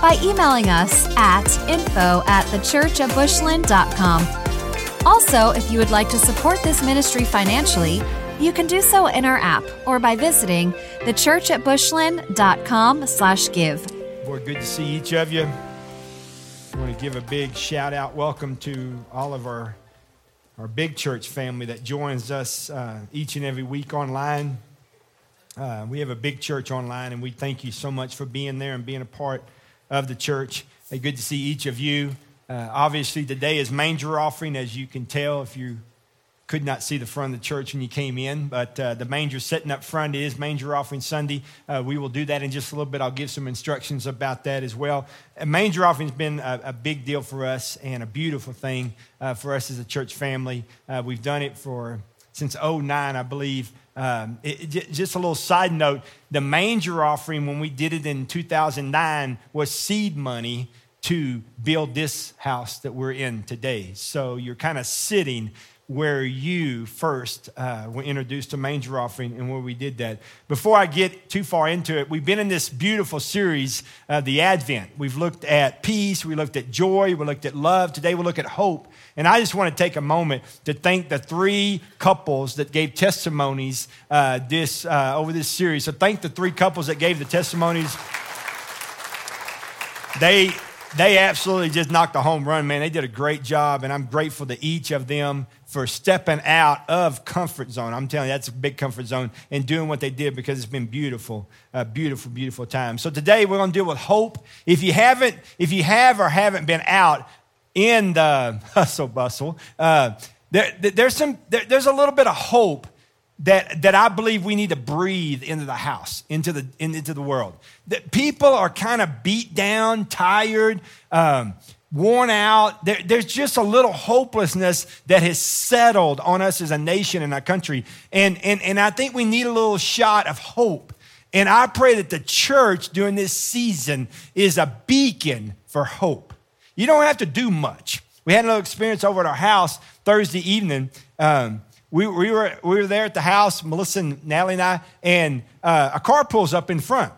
by emailing us at info at thechurchatbushland.com. Also, if you would like to support this ministry financially, you can do so in our app or by visiting thechurchatbushland.com slash give. Boy, good to see each of you. I want to give a big shout out, welcome to all of our, our big church family that joins us uh, each and every week online. Uh, we have a big church online, and we thank you so much for being there and being a part of the church. Hey, good to see each of you. Uh, obviously, today is manger offering, as you can tell if you could not see the front of the church when you came in, but uh, the manger sitting up front is Manger Offering Sunday. Uh, we will do that in just a little bit. I'll give some instructions about that as well. And manger offering has been a, a, big deal for us and a beautiful thing uh, for us as a church family. Uh, we've done it for since 09, I believe. Um, it, just a little side note the manger offering, when we did it in 2009, was seed money to build this house that we're in today. So you're kind of sitting where you first uh, were introduced to manger offering and where we did that. Before I get too far into it, we've been in this beautiful series, uh, the Advent. We've looked at peace, we looked at joy, we looked at love. Today we'll look at hope. And I just want to take a moment to thank the three couples that gave testimonies uh, this uh, over this series. So thank the three couples that gave the testimonies. They they absolutely just knocked a home run, man. They did a great job, and I'm grateful to each of them for stepping out of comfort zone. I'm telling you, that's a big comfort zone and doing what they did because it's been beautiful, beautiful, beautiful time. So today we're going to deal with hope. If you haven't, if you have or haven't been out in the hustle bustle, uh, there, there's some, there, there's a little bit of hope that, that I believe we need to breathe into the house, into the, into the world. That people are kind of beat down, tired, um, worn out. There, there's just a little hopelessness that has settled on us as a nation and a country. And, and, and I think we need a little shot of hope. And I pray that the church during this season is a beacon for hope. You don't have to do much. We had a little experience over at our house Thursday evening. Um, we, we, were, we were there at the house, Melissa and Natalie and I, and uh, a car pulls up in front.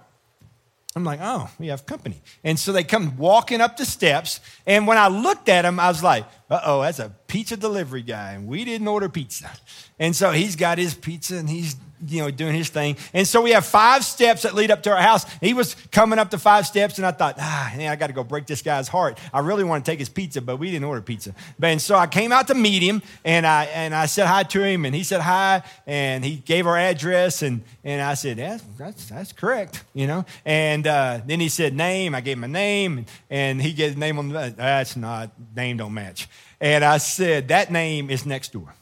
I'm like, oh, we have company. And so they come walking up the steps. And when I looked at him, I was like, uh oh, that's a pizza delivery guy. And we didn't order pizza. And so he's got his pizza and he's you know, doing his thing. And so we have five steps that lead up to our house. He was coming up the five steps, and I thought, ah, man, I got to go break this guy's heart. I really want to take his pizza, but we didn't order pizza. And so I came out to meet him, and I and I said hi to him, and he said hi, and he gave our address, and and I said, yeah, that's that's correct, you know. And uh, then he said name. I gave him a name, and he gave the name on the. That's not name don't match. And I said that name is next door.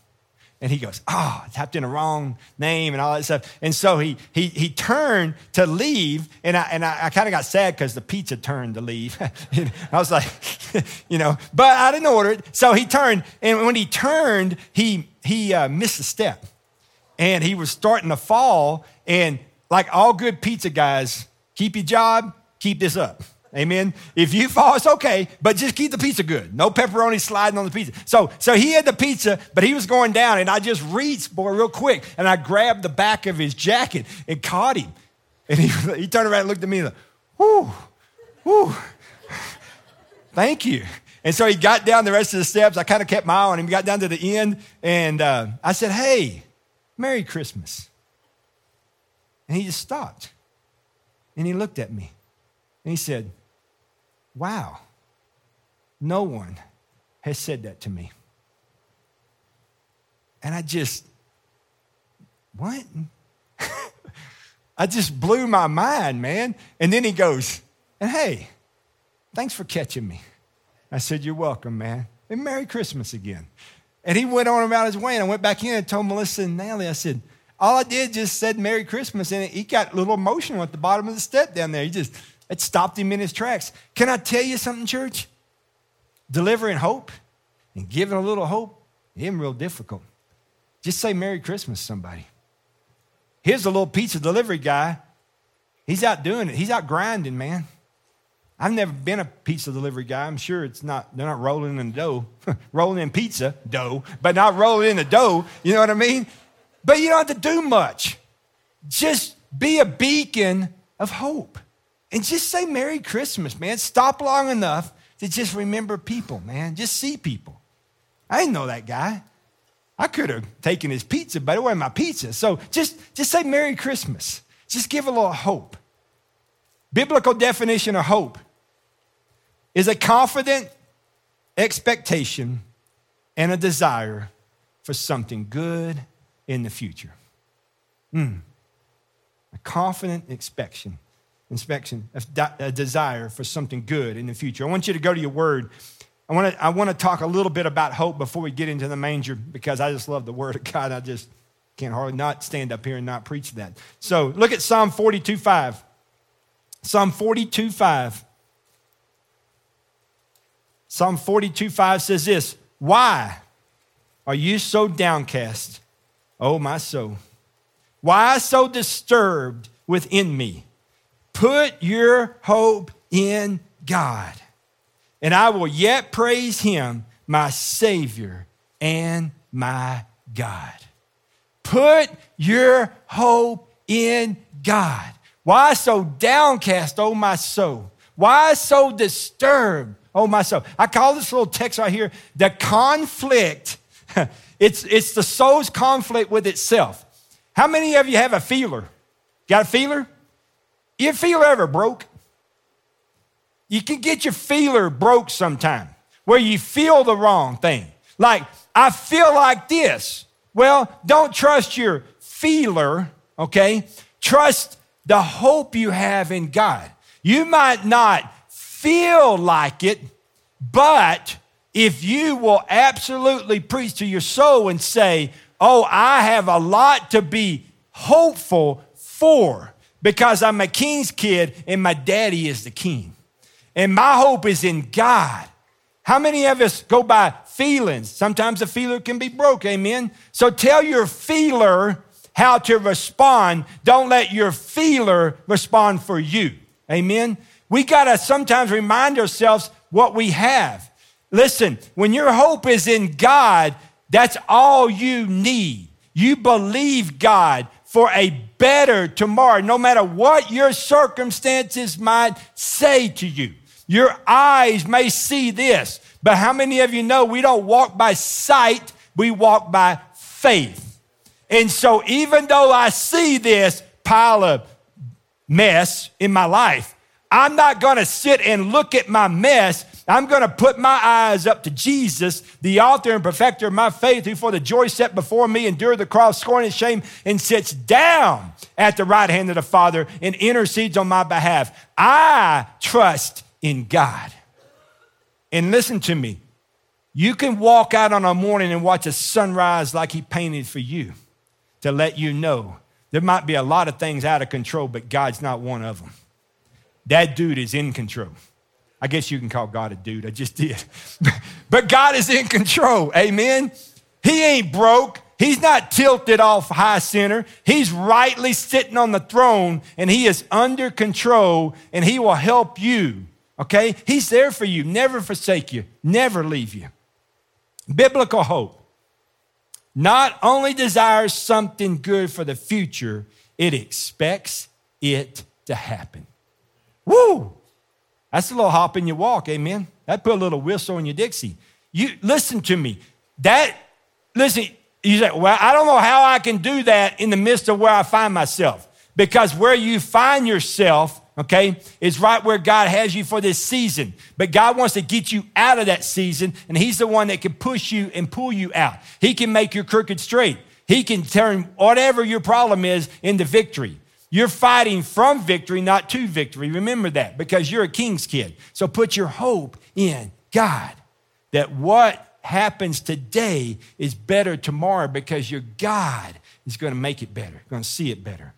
And he goes, oh, I tapped in the wrong name and all that stuff. And so he, he, he turned to leave, and I, and I, I kind of got sad because the pizza turned to leave. I was like, you know, but I didn't order it. So he turned, and when he turned, he, he uh, missed a step. And he was starting to fall. And like all good pizza guys, keep your job, keep this up. Amen. If you fall, it's okay, but just keep the pizza good. No pepperoni sliding on the pizza. So, so he had the pizza, but he was going down, and I just reached, boy, real quick, and I grabbed the back of his jacket and caught him. And he, he turned around and looked at me and like, whoo, whoo, thank you. And so he got down the rest of the steps. I kind of kept my eye on him. He got down to the end, and uh, I said, hey, Merry Christmas. And he just stopped. And he looked at me. And he said, Wow, no one has said that to me. And I just, what? I just blew my mind, man. And then he goes, and hey, thanks for catching me. I said, You're welcome, man. And Merry Christmas again. And he went on about his way, and I went back in and told Melissa and Natalie, I said, All I did just said Merry Christmas, and he got a little emotional at the bottom of the step down there. He just, it stopped him in his tracks. Can I tell you something, church? Delivering hope and giving a little hope isn't real difficult. Just say Merry Christmas, somebody. Here's a little pizza delivery guy. He's out doing it. He's out grinding, man. I've never been a pizza delivery guy. I'm sure it's not, they're not rolling in dough, rolling in pizza dough, but not rolling in the dough. You know what I mean? But you don't have to do much. Just be a beacon of hope. And just say Merry Christmas, man. Stop long enough to just remember people, man. Just see people. I didn't know that guy. I could have taken his pizza, but it wasn't my pizza. So just, just say Merry Christmas. Just give a little hope. Biblical definition of hope is a confident expectation and a desire for something good in the future. Mm. A confident inspection, inspection, a desire for something good in the future. I want you to go to your word. I want to, I want to talk a little bit about hope before we get into the manger because I just love the word of God. I just can't hardly not stand up here and not preach that. So look at Psalm 42 5. Psalm 42 5. Psalm 42 5 says this Why are you so downcast, O my soul? Why so disturbed within me? Put your hope in God, and I will yet praise him, my Savior and my God. Put your hope in God. Why so downcast, O my soul? Why so disturbed, O my soul? I call this little text right here the conflict. it's, it's the soul's conflict with itself. How many of you have a feeler? Got a feeler? Your feeler ever broke? You can get your feeler broke sometime where you feel the wrong thing. Like, I feel like this. Well, don't trust your feeler, okay? Trust the hope you have in God. You might not feel like it, but if you will absolutely preach to your soul and say, Oh, I have a lot to be hopeful for because I'm a king's kid and my daddy is the king. And my hope is in God. How many of us go by feelings? Sometimes a feeler can be broke, amen? So tell your feeler how to respond. Don't let your feeler respond for you, amen? We got to sometimes remind ourselves what we have. Listen, when your hope is in God, that's all you need. You believe God for a better tomorrow, no matter what your circumstances might say to you. Your eyes may see this, but how many of you know we don't walk by sight, we walk by faith? And so, even though I see this pile of mess in my life, I'm not gonna sit and look at my mess I'm going to put my eyes up to Jesus, the author and perfecter of my faith, who for the joy set before me endured the cross, scorn and shame, and sits down at the right hand of the Father and intercedes on my behalf. I trust in God. And listen to me. You can walk out on a morning and watch a sunrise like he painted for you to let you know there might be a lot of things out of control, but God's not one of them. That dude is in control. I guess you can call God a dude. I just did. but God is in control. Amen. He ain't broke. He's not tilted off high center. He's rightly sitting on the throne and he is under control and he will help you. Okay? He's there for you, never forsake you, never leave you. Biblical hope not only desires something good for the future, it expects it to happen. Woo! That's a little hop in your walk, amen. That put a little whistle in your Dixie. You listen to me. That listen, you say, well, I don't know how I can do that in the midst of where I find myself. Because where you find yourself, okay, is right where God has you for this season. But God wants to get you out of that season, and He's the one that can push you and pull you out. He can make your crooked straight. He can turn whatever your problem is into victory. You're fighting from victory, not to victory. Remember that because you're a king's kid. So put your hope in God that what happens today is better tomorrow because your God is going to make it better, going to see it better.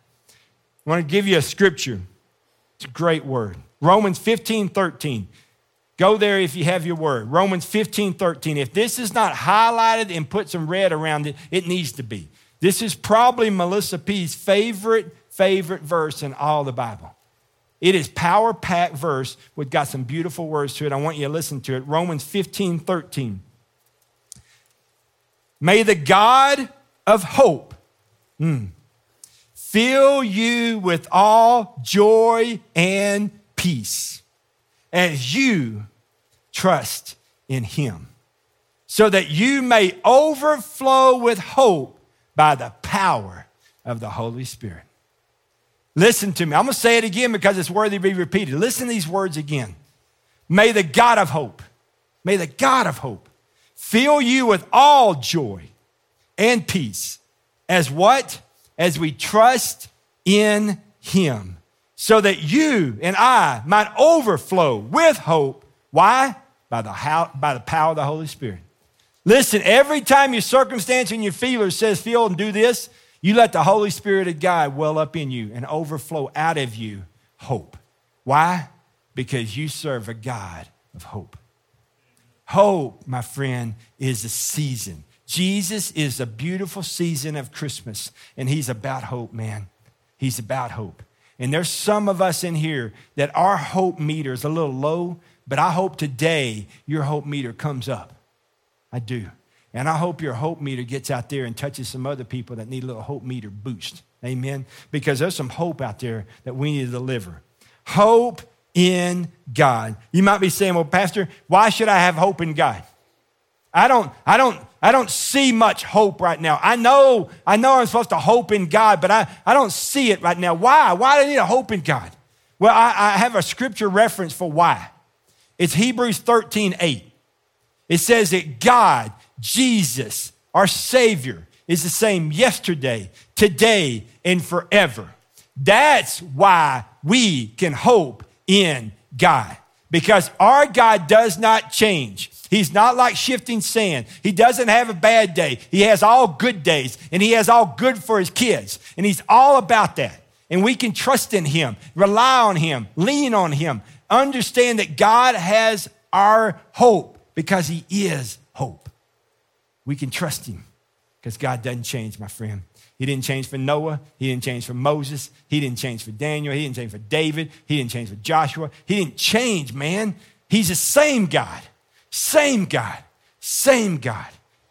I want to give you a scripture. It's a great word. Romans 15 13. Go there if you have your word. Romans 15, 13. If this is not highlighted and put some red around it, it needs to be. This is probably Melissa P's favorite, favorite verse in all the Bible. It is power packed verse with got some beautiful words to it. I want you to listen to it. Romans 15, 13. May the God of hope mm, fill you with all joy and peace as you trust in him, so that you may overflow with hope by the power of the Holy Spirit. Listen to me. I'm going to say it again because it's worthy to be repeated. Listen to these words again. May the God of hope, may the God of hope fill you with all joy and peace as what? As we trust in him so that you and I might overflow with hope. Why? By the, how, by the power of the Holy Spirit. Listen, every time your circumstance and your feeler says, feel and do this, you let the Holy Spirit of God well up in you and overflow out of you hope. Why? Because you serve a God of hope. Hope, my friend, is a season. Jesus is a beautiful season of Christmas, and He's about hope, man. He's about hope. And there's some of us in here that our hope meter is a little low, but I hope today your hope meter comes up. I do. And I hope your hope meter gets out there and touches some other people that need a little hope meter boost. Amen. Because there's some hope out there that we need to deliver. Hope in God. You might be saying, well, Pastor, why should I have hope in God? I don't, I don't, I don't see much hope right now. I know, I know I'm supposed to hope in God, but I, I don't see it right now. Why? Why do I need a hope in God? Well, I, I have a scripture reference for why. It's Hebrews 13, 8. It says that God, Jesus, our Savior, is the same yesterday, today, and forever. That's why we can hope in God because our God does not change. He's not like shifting sand. He doesn't have a bad day. He has all good days and he has all good for his kids. And he's all about that. And we can trust in him, rely on him, lean on him, understand that God has our hope because he is. We can trust him because God doesn't change, my friend. He didn't change for Noah. He didn't change for Moses. He didn't change for Daniel. He didn't change for David. He didn't change for Joshua. He didn't change, man. He's the same God. Same God, same God.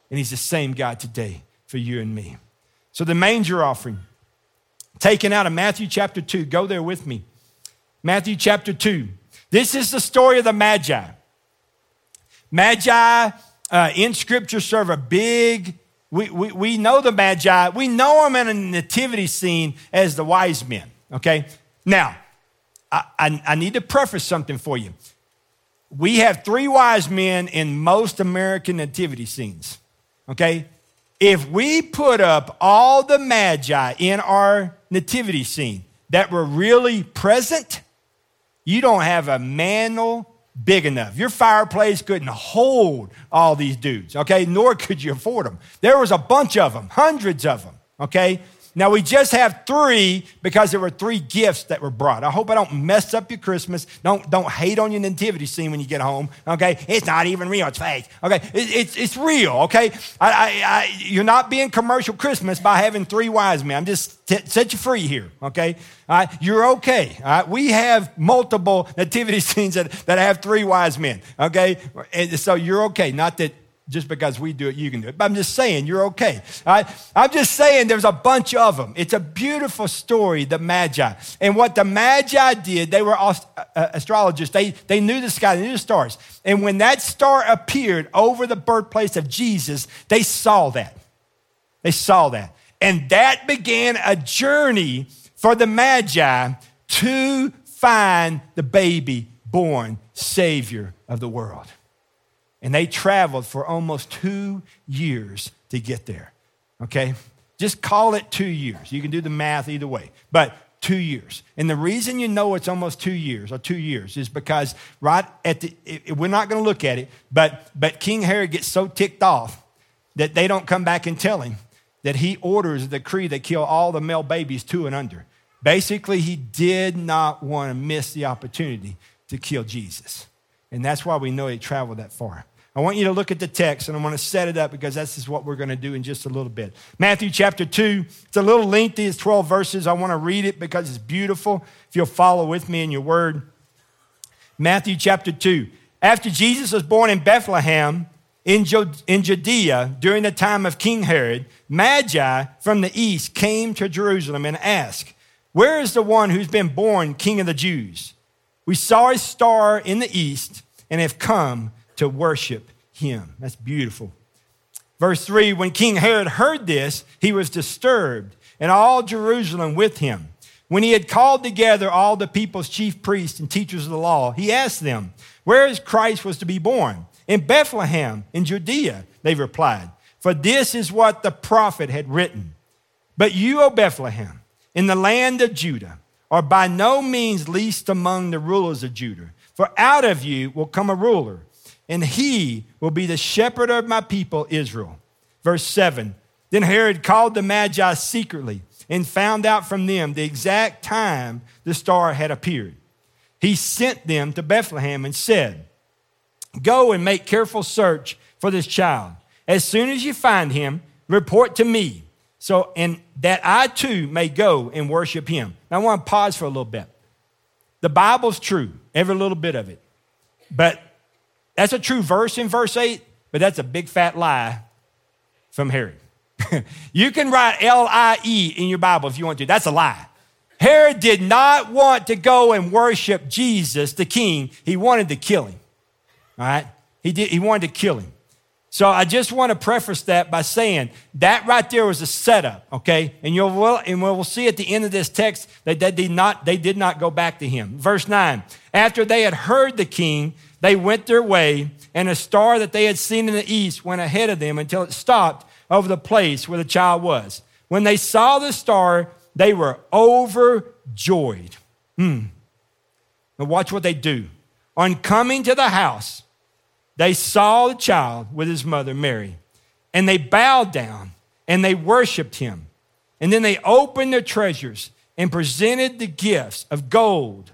And He's the same God today for you and me. So the manger offering, taken out of Matthew chapter 2, go there with me. Matthew chapter 2. This is the story of the Magi. Magi uh, in Scripture serve a big, we, we, we know the Magi, we know them in a nativity scene as the wise men, okay? Now, I, I, I need to preface something for you we have three wise men in most American nativity scenes. Okay? If we put up all the magi in our nativity scene that were really present, you don't have a mantle big enough. Your fireplace couldn't hold all these dudes, okay? Nor could you afford them. There was a bunch of them, hundreds of them, okay? Now we just have three because there were three gifts that were brought. I hope I don't mess up your Christmas. Don't, don't hate on your nativity scene when you get home. Okay, it's not even real. It's fake. Okay, it, it's, it's real. Okay, I, I, I, you're not being commercial Christmas by having three wise men. I'm just t- set you free here. Okay, you're okay. We have multiple nativity scenes that, that have three wise men. Okay, and so you're okay. Not that just because we do it, you can do it. But I'm just saying, you're okay. I'm just saying there's a bunch of them. It's a beautiful story, the Magi. And what the Magi did, they were uh, astrologers. They, they knew the sky, they knew the stars. And when that star appeared over the birthplace of Jesus, they saw that. They saw that. And that began a journey for the Magi to find the baby born Savior of the world. And they traveled for almost two years to get there. Okay? Just call it two years. You can do the math either way, but two years. And the reason you know it's almost two years or two years is because right at the, it, we're not going to look at it, but, but King Herod gets so ticked off that they don't come back and tell him that he orders the decree that kill all the male babies two and under. Basically, he did not want to miss the opportunity to kill Jesus. And that's why we know he traveled that far. I want you to look at the text and I want to set it up because this is what we're going to do in just a little bit. Matthew chapter 2, it's a little lengthy, it's 12 verses. I want to read it because it's beautiful. If you'll follow with me in your word. Matthew chapter 2. After Jesus was born in Bethlehem in Judea during the time of King Herod, Magi from the east came to Jerusalem and asked, Where is the one who's been born King of the Jews? We saw a star in the east and have come to worship him. That's beautiful. Verse 3 When King Herod heard this, he was disturbed, and all Jerusalem with him. When he had called together all the people's chief priests and teachers of the law, he asked them, Where is Christ was to be born? In Bethlehem, in Judea, they replied, For this is what the prophet had written. But you, O Bethlehem, in the land of Judah, are by no means least among the rulers of Judah, for out of you will come a ruler and he will be the shepherd of my people Israel. Verse 7 Then Herod called the Magi secretly and found out from them the exact time the star had appeared. He sent them to Bethlehem and said, Go and make careful search for this child. As soon as you find him, report to me, so and that I too may go and worship him. Now I want to pause for a little bit. The Bible's true, every little bit of it. But that's a true verse in verse 8, but that's a big fat lie from Herod. you can write L I E in your Bible if you want to. That's a lie. Herod did not want to go and worship Jesus, the king. He wanted to kill him. All right? He, did, he wanted to kill him. So I just want to preface that by saying that right there was a setup, okay? And you'll and we'll see at the end of this text that they did not they did not go back to him. Verse 9. After they had heard the king, they went their way, and a star that they had seen in the east went ahead of them until it stopped over the place where the child was. When they saw the star, they were overjoyed. Hmm. Now, watch what they do. On coming to the house, they saw the child with his mother, Mary, and they bowed down and they worshiped him. And then they opened their treasures and presented the gifts of gold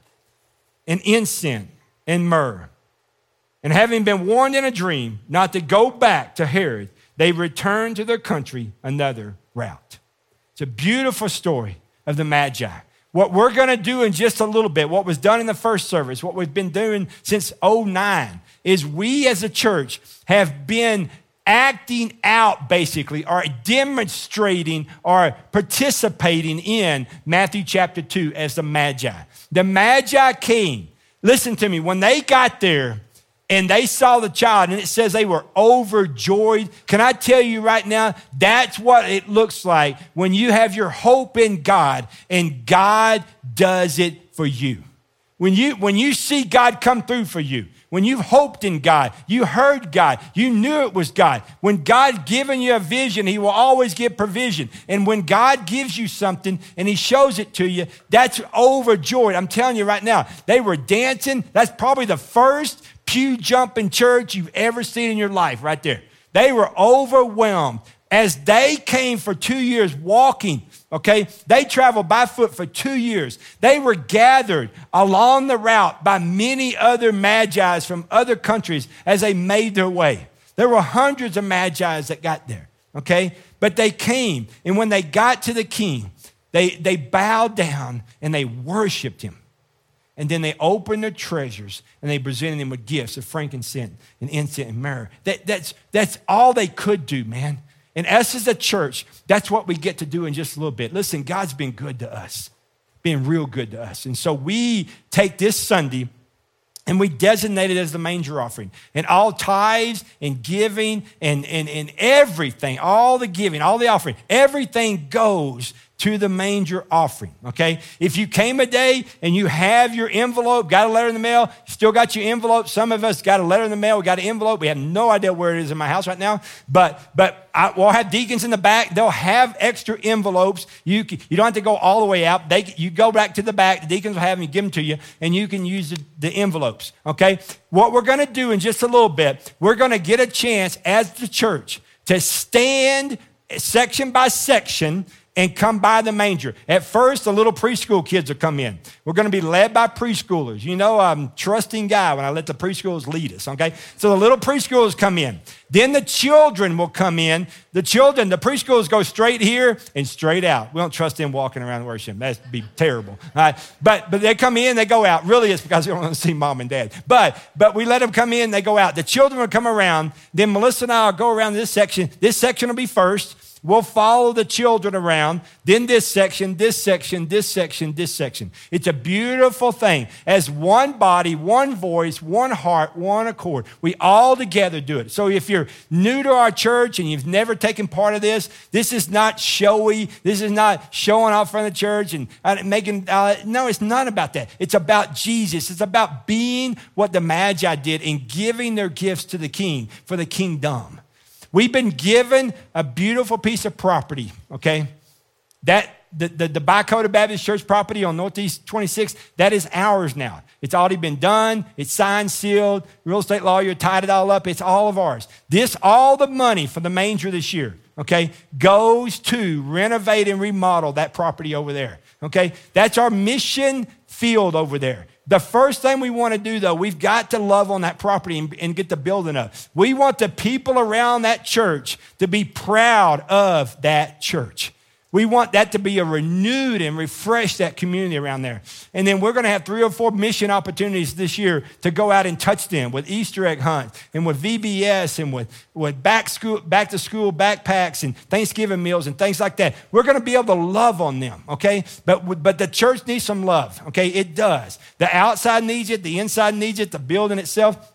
and incense and myrrh. And having been warned in a dream not to go back to Herod, they returned to their country another route. It's a beautiful story of the Magi. What we're going to do in just a little bit, what was done in the first service, what we've been doing since 09, is we as a church have been acting out basically or demonstrating or participating in Matthew chapter 2 as the Magi. The Magi came. Listen to me, when they got there, and they saw the child, and it says they were overjoyed. Can I tell you right now, that's what it looks like when you have your hope in God and God does it for you. When you, when you see God come through for you, when you've hoped in God, you heard God, you knew it was God. When God given you a vision, He will always give provision. And when God gives you something and He shows it to you, that's overjoyed. I'm telling you right now, they were dancing. That's probably the first pew jumping church you've ever seen in your life, right there. They were overwhelmed as they came for two years walking. Okay, they traveled by foot for two years. They were gathered along the route by many other magi's from other countries as they made their way. There were hundreds of magi's that got there. Okay, but they came, and when they got to the king, they, they bowed down and they worshiped him. And then they opened their treasures and they presented them with gifts of frankincense and incense and myrrh. That, that's, that's all they could do, man. And us as a church, that's what we get to do in just a little bit. Listen, God's been good to us, being real good to us. And so we take this Sunday and we designate it as the manger offering. And all tithes and giving and, and, and everything, all the giving, all the offering, everything goes to the manger offering, okay? If you came a day and you have your envelope, got a letter in the mail, still got your envelope. Some of us got a letter in the mail, we got an envelope. We have no idea where it is in my house right now, but but I, we'll have deacons in the back. They'll have extra envelopes. You you don't have to go all the way out. They you go back to the back. The deacons will have them give them to you, and you can use the, the envelopes. Okay. What we're going to do in just a little bit, we're going to get a chance as the church to stand section by section and come by the manger. At first, the little preschool kids will come in. We're going to be led by preschoolers. You know, I'm trusting God when I let the preschoolers lead us, okay? So the little preschoolers come in. Then the children will come in. The children, the preschoolers go straight here and straight out. We don't trust them walking around worship. That'd be terrible. Right? But but they come in, they go out. Really, it's because they don't want to see mom and dad. But but we let them come in, they go out. The children will come around. Then Melissa and I will go around this section. This section will be first. We'll follow the children around, then this section, this section, this section, this section. It's a beautiful thing. As one body, one voice, one heart, one accord. We all together do it. So if you're new to our church and you've never taken part of this, this is not showy. This is not showing off from the church and uh, making, uh, no, it's not about that. It's about Jesus. It's about being what the Magi did and giving their gifts to the king for the kingdom. We've been given a beautiful piece of property, okay? That the, the, the Bicota Baptist Church property on Northeast 26, that is ours now. It's already been done. It's signed, sealed. Real estate lawyer tied it all up. It's all of ours. This, all the money for the manger this year, okay, goes to renovate and remodel that property over there, okay? That's our mission field over there. The first thing we want to do, though, we've got to love on that property and, and, get the building up. We want the people around that church to be proud of that church. We want that to be a renewed and refreshed that community around there. And then we're going to have three or four mission opportunities this year to go out and touch them with Easter egg hunts and with VBS and with, with back, school, back to school backpacks and Thanksgiving meals and things like that. We're going to be able to love on them, okay? But, but the church needs some love, okay? It does. The outside needs it, the inside needs it, the building itself.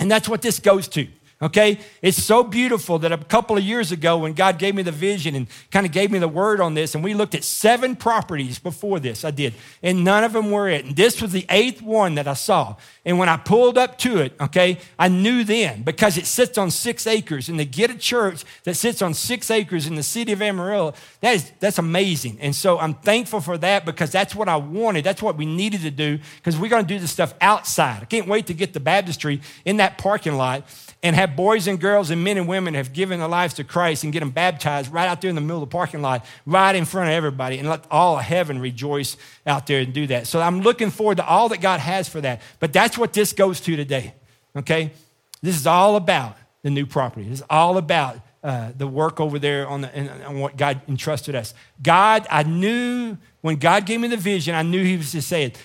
And that's what this goes to. Okay? It's so beautiful that a couple of years ago, when God gave me the vision and kind of gave me the word on this, and we looked at seven properties before this, I did, and none of them were it. And this was the eighth one that I saw. And when I pulled up to it, okay, I knew then because it sits on six acres. And to get a church that sits on six acres in the city of Amarillo, that is, that's amazing. And so I'm thankful for that because that's what I wanted. That's what we needed to do because we're going to do this stuff outside. I can't wait to get the baptistry in that parking lot and have boys and girls and men and women have given their lives to Christ and get them baptized right out there in the middle of the parking lot, right in front of everybody, and let all of heaven rejoice out there and do that. So I'm looking forward to all that God has for that. But that's what this goes to today, okay? This is all about the new property. This is all about uh, the work over there on, the, on what God entrusted us. God, I knew when God gave me the vision, I knew He was to say it.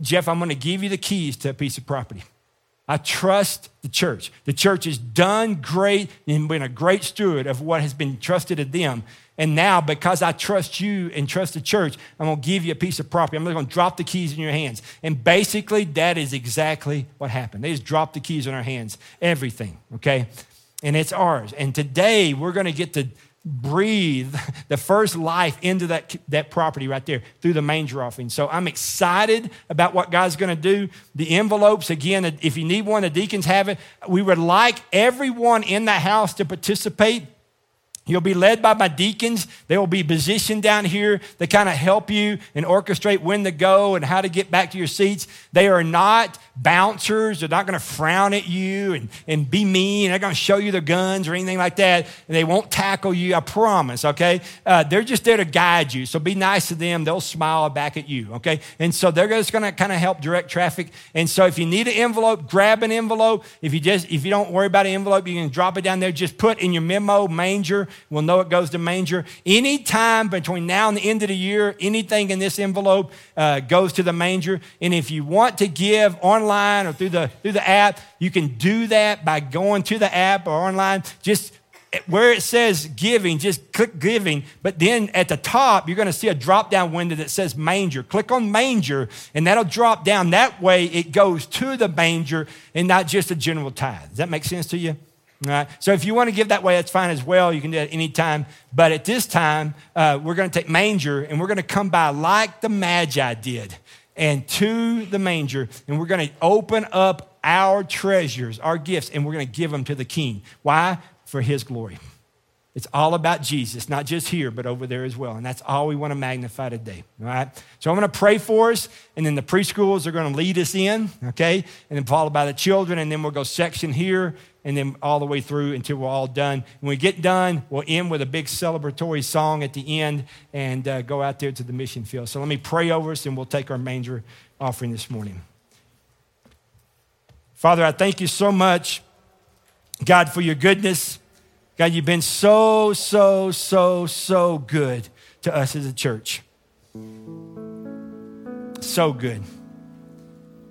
Jeff, I'm going to give you the keys to a piece of property. I trust the church. The church has done great and been a great steward of what has been trusted to them. And now, because I trust you and trust the church, I'm going to give you a piece of property. I'm going to drop the keys in your hands. And basically, that is exactly what happened. They just dropped the keys in our hands, everything, okay? And it's ours. And today, we're going to get to breathe the first life into that, that property right there through the manger offering. So I'm excited about what God's going to do. The envelopes, again, if you need one, the deacons have it. We would like everyone in the house to participate. You'll be led by my deacons. They will be positioned down here to kind of help you and orchestrate when to go and how to get back to your seats. They are not bouncers. They're not going to frown at you and, and be mean. They're not going to show you their guns or anything like that. And they won't tackle you, I promise, okay? Uh, they're just there to guide you. So be nice to them. They'll smile back at you, okay? And so they're just going to kind of help direct traffic. And so if you need an envelope, grab an envelope. If you just, if you don't worry about an envelope, you can drop it down there. Just put in your memo manger. We'll know it goes to manger. Anytime between now and the end of the year, anything in this envelope uh, goes to the manger. And if you want to give online, or through the, through the app, you can do that by going to the app or online. Just where it says giving, just click giving. But then at the top, you're going to see a drop down window that says manger. Click on manger, and that'll drop down. That way, it goes to the manger and not just a general tithe. Does that make sense to you? So if you want to give that way, that's fine as well. You can do it anytime. But at this time, uh, we're going to take manger and we're going to come by like the Magi did and to the manger, and we're going to open up our treasures, our gifts, and we're going to give them to the king. Why? For his glory. It's all about Jesus, not just here, but over there as well. And that's all we want to magnify today. All right. So I'm going to pray for us, and then the preschoolers are going to lead us in, okay? And then followed by the children, and then we'll go section here and then all the way through until we're all done. When we get done, we'll end with a big celebratory song at the end and uh, go out there to the mission field. So let me pray over us and we'll take our manger offering this morning. Father, I thank you so much, God, for your goodness. God, you've been so, so, so, so good to us as a church. So good.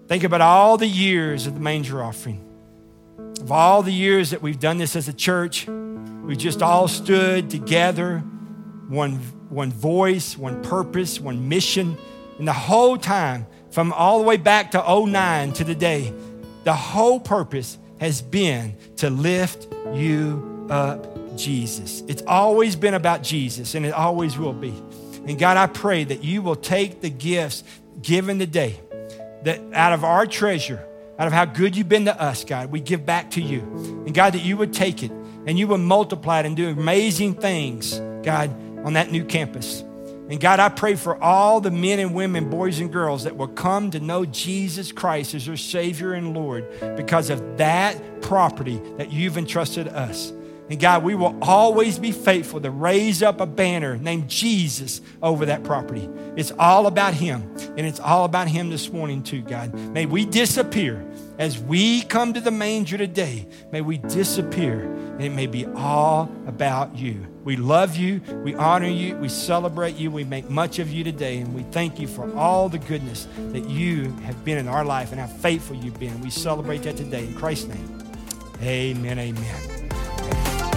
Think about all the years of the manger offering. Of all the years that we've done this as a church, we just all stood together, one, one voice, one purpose, one mission. And the whole time, from all the way back to 09 to today, the whole purpose has been to lift you up, Jesus. It's always been about Jesus, and it always will be. And God, I pray that you will take the gifts given today, that out of our treasure, out of how good you've been to us, God, we give back to you. And God, that you would take it and you would multiply it and do amazing things, God, on that new campus. And God, I pray for all the men and women, boys and girls that will come to know Jesus Christ as their Savior and Lord because of that property that you've entrusted us. And God, we will always be faithful to raise up a banner named Jesus over that property. It's all about Him, and it's all about Him this morning, too, God. May we disappear as we come to the manger today. May we disappear, and it may be all about you. We love you, we honor you, we celebrate you, we make much of you today, and we thank you for all the goodness that you have been in our life and how faithful you've been. We celebrate that today in Christ's name. Amen, amen.